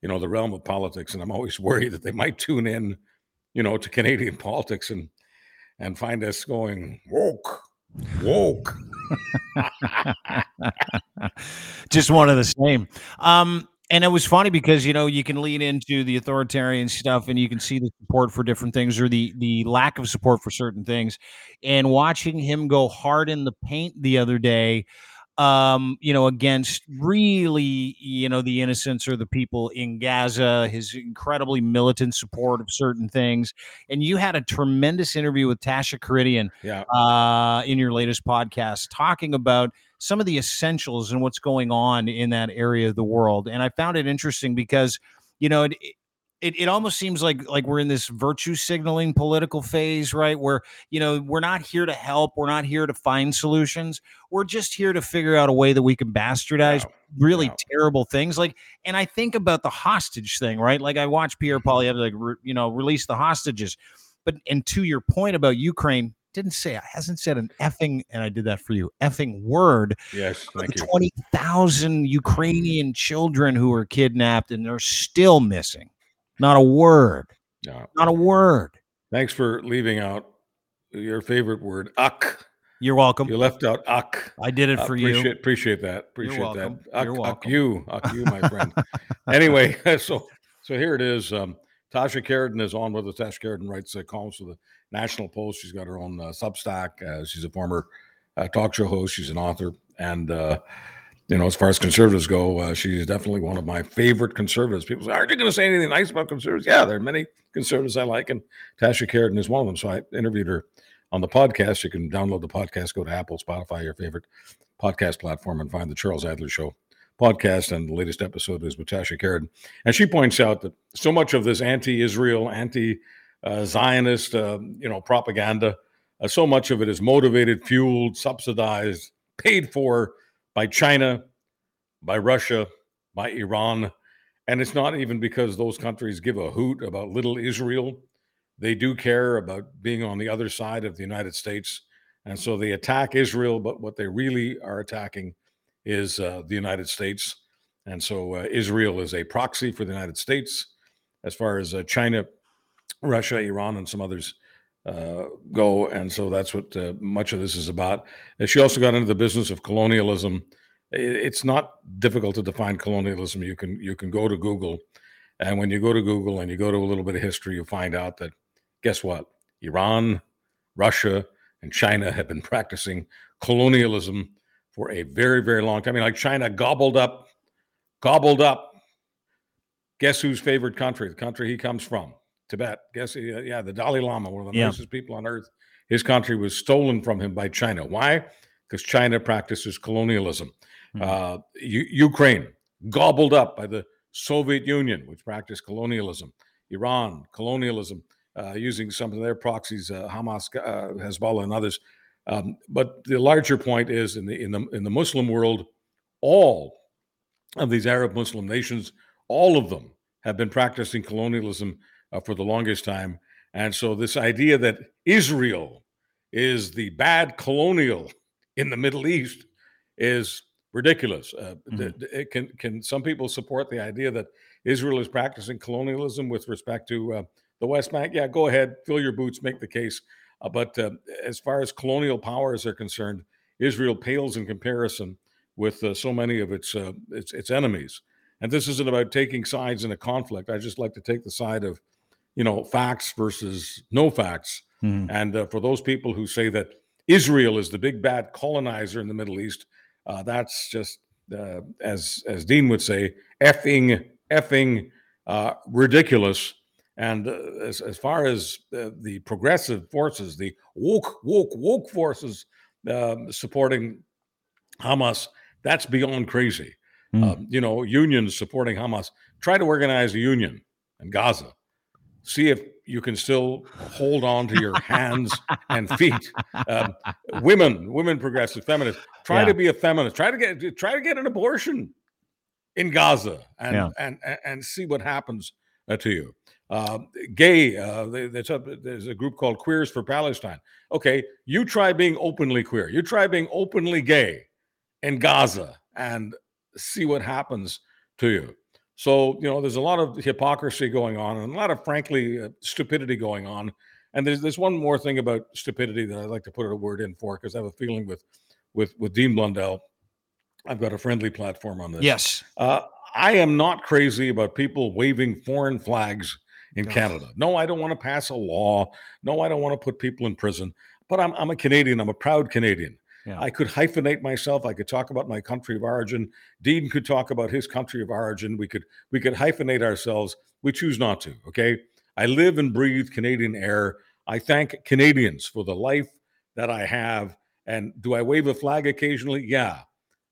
you know, the realm of politics, and I'm always (laughs) worried that they might tune in, you know, to Canadian (laughs) politics and and find us going woke woke. (laughs) Just one of the same. Um, and it was funny because you know you can lean into the authoritarian stuff and you can see the support for different things or the the lack of support for certain things and watching him go hard in the paint the other day um, you know, against really, you know, the innocents or the people in Gaza, his incredibly militant support of certain things. And you had a tremendous interview with Tasha Kheiriddin yeah. uh, in your latest podcast talking about some of the essentials and what's going on in that area of the world. And I found it interesting because, you know, it, it, it almost seems like like we're in this virtue signaling political phase right? Where you know we're not here to help. We're not here to find solutions. We're just here to figure out a way that we can bastardize really terrible things. Like and i think about the hostage thing right? Like i watched pierre Mm-hmm. Poilievre like re, you know release the hostages. But and to your point about ukraine didn't say I hasn't said an effing and i did that for you effing word Yes, thank you. 20,000 Ukrainian children who were kidnapped and they're still missing. Not a word. Yeah. Not a word. Thanks for leaving out your favorite word, uck. You're welcome. You left out uck. I did it Uh, for appreciate, you. Appreciate that. Appreciate welcome. that. Uck, You're welcome. you, uck you, my friend. (laughs) anyway, (laughs) so so here it is. Um, Tasha Kheiriddin is on with us. Tasha Kheiriddin writes uh, columns for the National Post. She's got her own uh, Substack. Uh, she's a former uh, talk show host. She's an author, and uh, you know, as far as conservatives go, uh, she's definitely one of my favorite conservatives. People say, "Aren't you going to say anything nice about conservatives?" Yeah, there are many conservatives I like, and Tasha Kheiriddin is one of them. So I interviewed her on the podcast. You can download the podcast, go to Apple, Spotify, your favorite podcast platform, and find the Charles Adler Show podcast. And the latest episode is with Tasha Kheiriddin, and she points out that so much of this anti-Israel, anti-Zionist, uh, you know, propaganda, uh, so much of it is motivated, fueled, subsidized, paid for by China, by Russia, by Iran. And it's not even because those countries give a hoot about little Israel. They do care about being on the other side of the United States. And so they attack Israel, but what they really are attacking is uh, the United States. And so uh, Israel is a proxy for the United States as far as uh, China, Russia, Iran, and some others uh, go. And so that's what uh, much of this is about. And she also got into the business of colonialism. It's not difficult to define colonialism. You can you can go to Google, and when you go to Google and you go to a little bit of history, you'll find out that guess what? Iran, Russia, and China have been (laughs) practicing colonialism for a very very long time. I mean, like China gobbled up, gobbled up. Guess whose favorite country? The country he comes from, Tibet. Guess yeah, the Dalai Lama, one of the Yeah. nicest people on earth. His country was stolen from him by China. Why? Because China practices colonialism. Mhm. Uh, U- Ukraine gobbled up by the Soviet Union, which practiced colonialism. Iran colonialism, uh, using some of their proxies, uh, Hamas, uh, Hezbollah, and others. Um, but the larger point is in the in the in the Muslim world, all of these Arab Muslim nations, all of them have been practicing colonialism uh, for the longest time. And so, this idea that Israel is the bad colonial (laughs) in the Middle East is ridiculous. Uh, th- th- it can can some people support the idea that Israel is practicing colonialism with respect to uh, the West Bank? Yeah, go ahead, fill your boots, make the case. Uh, but uh, as far as colonial powers are concerned, Israel pales in comparison with uh, so many of its, uh, its its enemies. And this isn't about taking sides in a conflict. I just like to take the side of, you know, facts versus no facts. Mhm. And uh, for those people who say that Israel is the big bad colonizer in the Middle East, uh, that's just, uh, as as Dean would say, effing effing uh, ridiculous. And uh, as as far as uh, the progressive forces, the woke woke woke forces um, supporting Hamas, that's beyond crazy. Mm. You know, unions supporting Hamas. Try to organize a union in Gaza. See if you can still hold on to your hands and feet. Um, women, women progressive feminists, try Yeah. to be a feminist. Try to get try to get an abortion in Gaza and Yeah. and, and and see what happens uh, to you. Uh, gay, uh, they- a, there's a group called Queers for Palestine. Okay, you try being openly queer. You try being openly gay in Gaza and see what happens to you. So, you know, there's a lot of hypocrisy going on and a lot of, frankly, uh, stupidity going on. And there's there's one more thing about stupidity that I'd like to put a word in for because I have a feeling with with with Dean Blundell, I've got a friendly platform on this. Yes. Uh, I am not crazy about people waving foreign flags in Ugh. Canada. No, I don't want to pass a law. No, I don't want to put people in prison. But I'm, I'm a Canadian. I'm a proud Canadian. Yeah. I could hyphenate myself. I could talk about my country of origin. Dean could talk about his country of origin. We could we could hyphenate ourselves. We choose not to. Okay. I live and breathe Canadian air. I thank Canadians for the life that I have. And do I wave a flag occasionally? Yeah.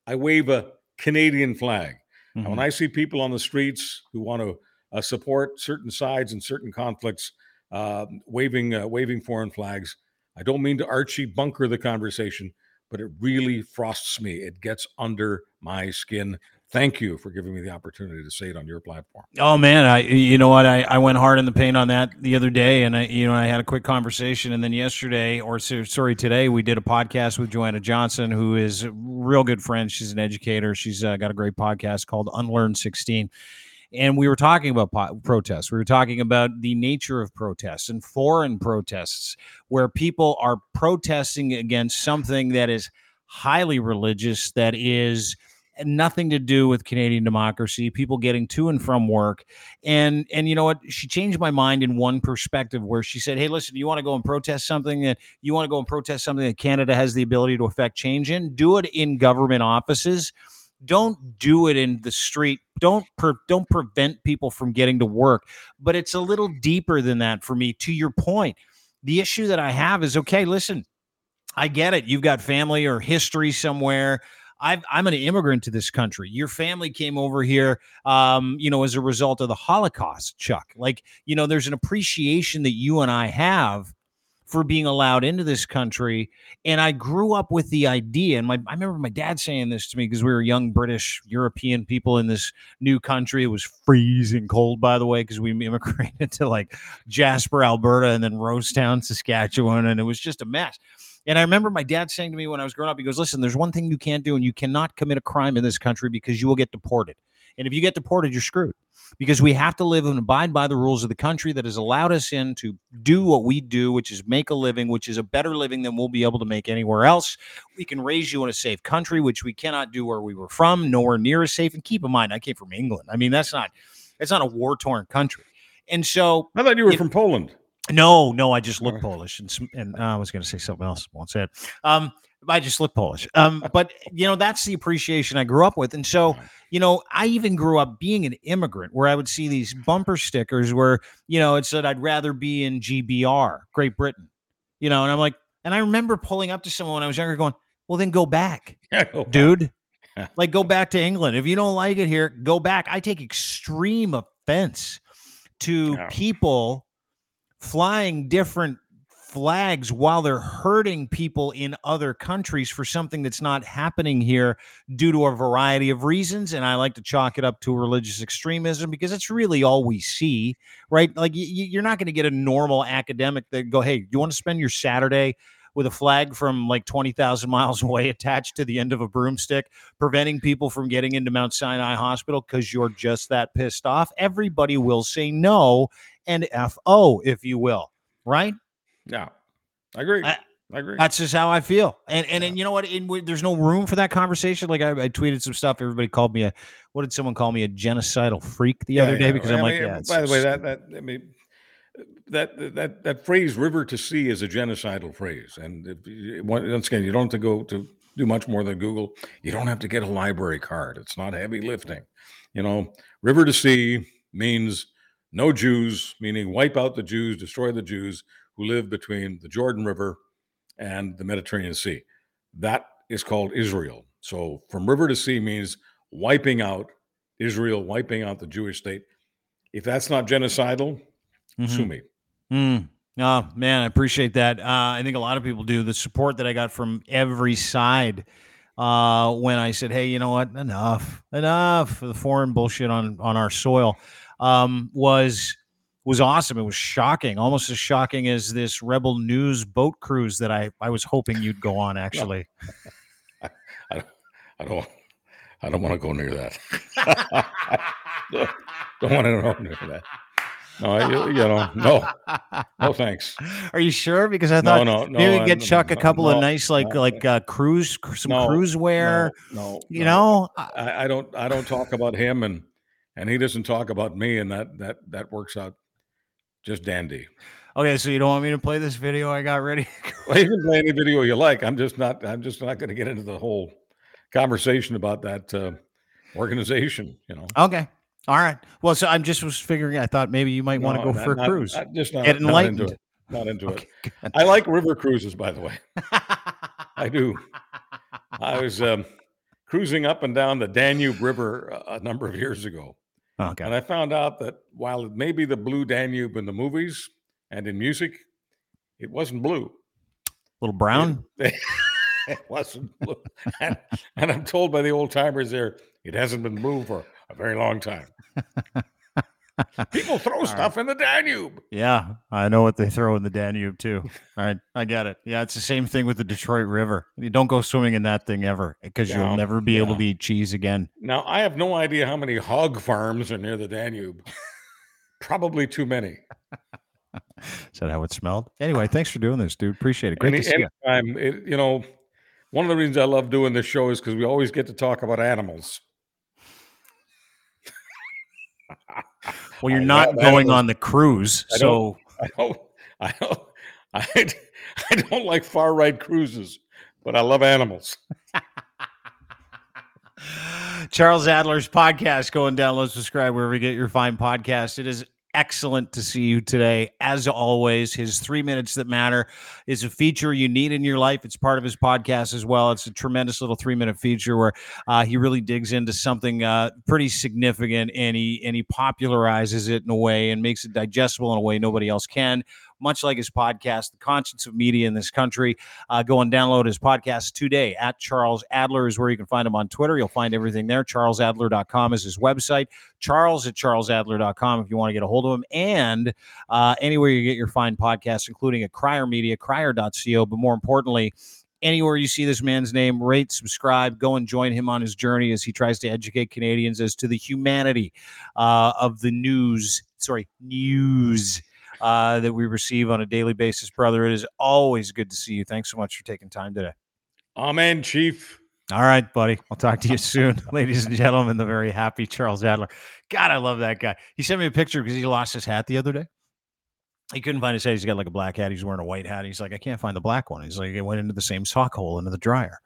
I wave a Canadian flag. And Mhm. when I see people on the streets who want to uh, support certain sides in certain conflicts, uh, waving uh, waving foreign flags, I don't mean to Archie bunker the conversation, but it really frosts me. It gets under my skin. Thank you for giving me the opportunity to say it on your platform. Oh man, I you know what I, I went hard in the paint on that the other day, and I you know I had a quick conversation, and then yesterday or so- sorry today we did a podcast with Joanna Johnson, who is a real good friend. She's an educator. She's uh, got a great podcast called Unlearn Sixteen, and we were talking about po- protests. We were talking about the nature of protests and foreign protests, where people are protesting against something that is highly religious, that is nothing to do with Canadian democracy, people getting to and from work. And and you know what? She changed my mind in one perspective where she said, Hey, listen, you want to go and protest something that you want to go and protest something that Canada has the ability to affect change in, do it in government offices. Don't do it in the street. Don't per, don't prevent people from getting to work. But it's a little deeper than that for me. To your point, the issue that I have is okay, listen, I get it. You've got family or history somewhere. I've, I'm an immigrant to this country. Your family came over here, um, you know, as a result of the Holocaust, Chuck. Like, you know, there's an appreciation that you and I have for being allowed into this country. And I grew up with the idea, and my I remember my dad saying this to me because we were young British European people in this new country. It was freezing cold, by the way, because we (laughs) immigrated to like Jasper, Alberta, and then Rosetown, Saskatchewan, and it was just a mess. And I remember my dad saying to me when I was growing up, he goes, Listen, there's one thing you can't do, and you cannot commit a crime in this country because you will get deported. And if you get deported, you're screwed because we have to live and abide by the rules of the country that has allowed us in to do what we do, which is make a living, which is a better living than we'll be able to make anywhere else. We can raise you in a safe country, which we cannot do where we were from, nowhere near as safe. And keep in mind, I came from England. I mean, that's not that's not a war torn country. And so I thought you were It- from Poland. no, no, I just look Polish, and, and uh, I was going to say something else. Won't say it. Um, I just look Polish. Um, but you know, that's the appreciation I grew up with, and so you know, I even grew up being an immigrant, where I would see these bumper stickers where you know it said I'd rather be in GBR, Great Britain, you know, and I'm like, and I remember pulling up to someone when I was younger, going, "Well, then go back." (laughs) dude. Yeah. like, go back to England. If you don't like it here, go back. I take extreme offense to Yeah. people flying different flags while they're hurting people in other countries for something that's not happening here due to a variety of reasons and i like to chalk it up to religious extremism because it's really all we see right like you're not going to get a normal academic that go hey you want to spend your saturday with a flag from like 20,000 miles (laughs) away attached to the end of a broomstick, preventing people from getting into Mount Sinai Hospital because you're just that pissed off. Everybody will say no and FO, if you will, right? Yeah, I agree. I- I, agree. That's just how I feel. And and, and you know what? In, there's no room for that conversation. Like I, I tweeted some stuff. Everybody called me a, what did someone call me? A genocidal freak the Yeah, other day yeah. because I I'm like, mean, yeah. by the way, that that I mean, that that that phrase "river to sea" is a genocidal phrase, and you, once again, you don't have to go to do much more than Google. You don't have to get a library card. It's not heavy lifting. You know, river to sea means no Jews, meaning wipe out the Jews, destroy the Jews who live between the Jordan River and the Mediterranean Sea. That is called Israel. So from river to sea means wiping out Israel, wiping out the Jewish state. If that's not genocidal, Mhm. sue me. Mm. Oh man, I appreciate that. Uh, I think a lot of people do. The support that I got from every side uh, when I said, "Hey, you know what? Enough, enough of the foreign bullshit on on our soil," um, was was awesome. It was shocking, almost as shocking as this Rebel News boat cruise that I I was hoping you'd go on. (laughs) Actually, (laughs) I don't. I don't want to go near that. (laughs) don't want to go near that. No, you, you know, no, no, thanks. Are you sure? Because I thought no, no. maybe I- get Chuck a no, couple of nice like no, like uh, cruise some no, cruise wear. No, no, you no. know, I- I, I don't. I don't talk about him, and and he doesn't talk about me, and that that that works out just dandy. Okay, so you don't want me to play this video I got ready? (laughs) Well, you can play any video you like. I'm just not. I'm just not going to get into the whole conversation about that uh, organization. You know, okay. All right. Well, so I'm just was figuring I thought maybe you might want to go not- for a not- cruise. not- just not, Get not into it. Not into Okay, it. I like river cruises, by the way. (laughs) I do. I was um, cruising up and down the Danube River a number of years ago. Okay. And I found out that while it may be the blue Danube in the movies and in music, it wasn't blue. A little brown. It, (laughs) it wasn't blue. And, and I'm told by the old timers there, it hasn't been blue for a very long time. (laughs) People (laughs) throw stuff in the Danube. Yeah, I know what they throw in the Danube too. All right, I get it. Yeah, it's the same thing with the Detroit River. You don't go swimming in that thing ever because Yeah, you'll never be able to eat cheese again. Now, I have no idea how many hog farms are near the Danube. Probably too many. (laughs) Is that how it smelled? Anyway, thanks for doing this, dude. Appreciate it. Great Any, to see you. anytime, it, you know, one of the reasons I love doing this show is because we always get to talk about animals. (laughs) Well, you're I not love going animals. on the cruise, I so I don't, (laughs) I don't, I, I don't like far right cruises, but I love animals. (laughs) Charles Adler's podcast. Go and download, subscribe wherever you get your fine podcast. It is excellent to see you today. As always, his three minutes that matter is a feature you need in your life. It's part of his podcast as well. It's a tremendous little three minute feature where uh, he really digs into something uh, pretty significant and he and he popularizes it in a way and makes it digestible in a way nobody else can. Much like his podcast, The Conscience of Media in this country. Uh, go and download his podcast today at Charles Adler is where you can find him on Twitter. You'll find everything there. CharlesAdler.com is his website. Charles at CharlesAdler.com if you want to get a hold of him. And uh, anywhere you get your fine podcasts, including at Crier Media, crier.co. But more importantly, anywhere you see this man's name, rate, subscribe, go and join him on his journey as he tries to educate Canadians as to the humanity uh, of the news. Sorry, news uh, that we receive on a daily basis, brother. It is always good to see you. Thanks so much for taking time today. Amen, Chief. All right, buddy. I'll talk to you soon, (laughs) ladies and gentlemen. The very happy Charles Adler. God, I love that guy. He sent me a picture because he lost his hat the other day. He couldn't find his hat. He's got like a black hat. He's wearing a white hat. He's like, I can't find the black one. He's like, it went into the same sock hole into the dryer.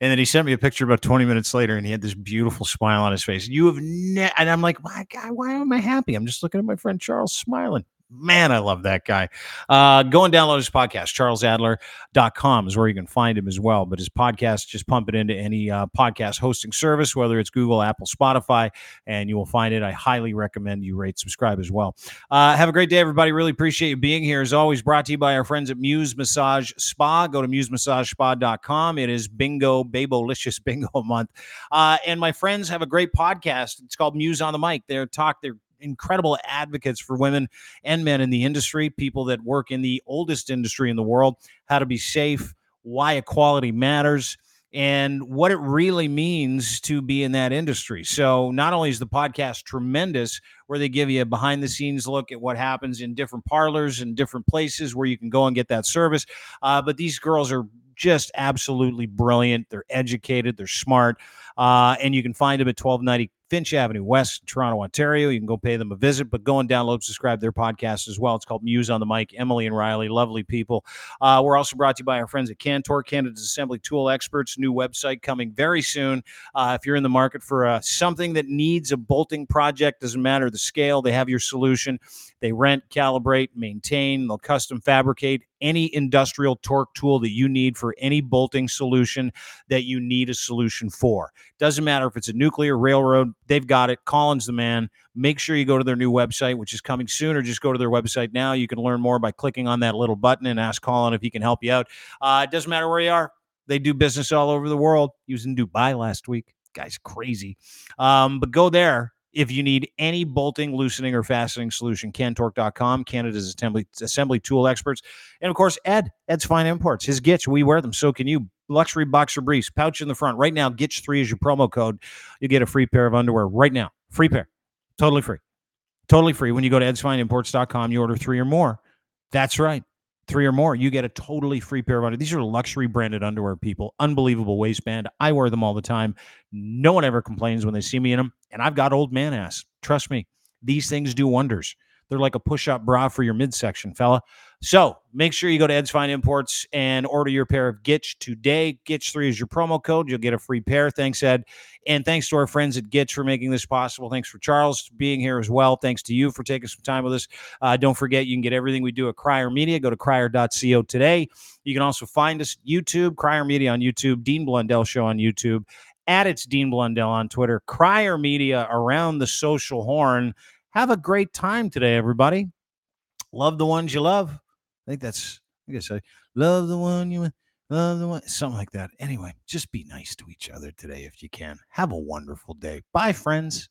And then he sent me a picture about 20 minutes later, and he had this beautiful smile on his face. You have, ne-, and I'm like, my God, why am I happy? I'm just looking at my friend Charles smiling. Man, I love that guy. Uh, go and download his podcast. CharlesAdler.com is where you can find him as well. But his podcast, just pump it into any uh, podcast hosting service, whether it's Google, Apple, Spotify, and you will find it. I highly recommend you rate, subscribe as well. Uh, have a great day, everybody. Really appreciate you being here. As always, brought to you by our friends at Muse Massage Spa. Go to musemassagespa.com. It is bingo, babolicious (laughs) bingo month. Uh, and my friends have a great podcast. It's called Muse on the Mic. They're talk, they're incredible advocates for women and men in the industry, people that work in the oldest industry in the world, how to be safe, why equality matters, and what it really means to be in that industry. So, not only is the podcast tremendous, where they give you a behind the scenes look at what happens in different parlors and different places where you can go and get that service, uh, but these girls are just absolutely brilliant. They're educated, they're smart, uh, and you can find them at 1290 Finch Avenue West, Toronto, Ontario. You can go pay them a visit, but go and download, subscribe their podcast as well. It's called Muse on the Mic. Emily and Riley, lovely people. Uh, we're also brought to you by our friends at Cantork, Canada's Assembly Tool Experts. New website coming very soon. Uh, if you're in the market for uh, something that needs a bolting project, doesn't matter the scale, they have your solution. They rent, calibrate, maintain, they'll custom fabricate any industrial torque tool that you need for any bolting solution that you need a solution for. Doesn't matter if it's a nuclear railroad, they've got it. Colin's the man. Make sure you go to their new website, which is coming soon, or just go to their website now. You can learn more by clicking on that little button and ask Colin if he can help you out. Uh, it doesn't matter where you are, they do business all over the world. He was in Dubai last week. Guy's crazy. Um, but go there if you need any bolting, loosening, or fastening solution, cantork.com, Canada's assembly, assembly tool experts. And of course, Ed, Ed's Fine Imports. His Gitch, we wear them. So can you. Luxury boxer briefs, pouch in the front. Right now, Gitch3 is your promo code. You get a free pair of underwear right now. Free pair. Totally free. Totally free. When you go to edsfineimports.com, you order three or more. That's right. Three or more, you get a totally free pair of underwear. These are luxury branded underwear, people. Unbelievable waistband. I wear them all the time. No one ever complains when they see me in them. And I've got old man ass. Trust me, these things do wonders. They're like a push up bra for your midsection, fella. So make sure you go to Ed's Fine Imports and order your pair of Gitch today. Gitch3 is your promo code. You'll get a free pair. Thanks, Ed. And thanks to our friends at Gitch for making this possible. Thanks for Charles being here as well. Thanks to you for taking some time with us. Uh, don't forget, you can get everything we do at Crier Media. Go to crier.co today. You can also find us YouTube, Crier Media on YouTube, Dean Blundell Show on YouTube at it's Dean Blundell on Twitter. Crier Media around the social horn. Have a great time today, everybody. Love the ones you love. I think that's I guess I love the one you love the one something like that. Anyway, just be nice to each other today if you can. Have a wonderful day. Bye, friends.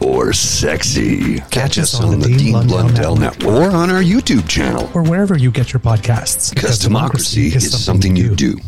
or sexy. Catch, Catch us, us on, on, the Dean, Dean Blundell, Blundell Network. Network. or on our YouTube channel or wherever you get your podcasts. Because, because democracy, democracy, is, something, something you do.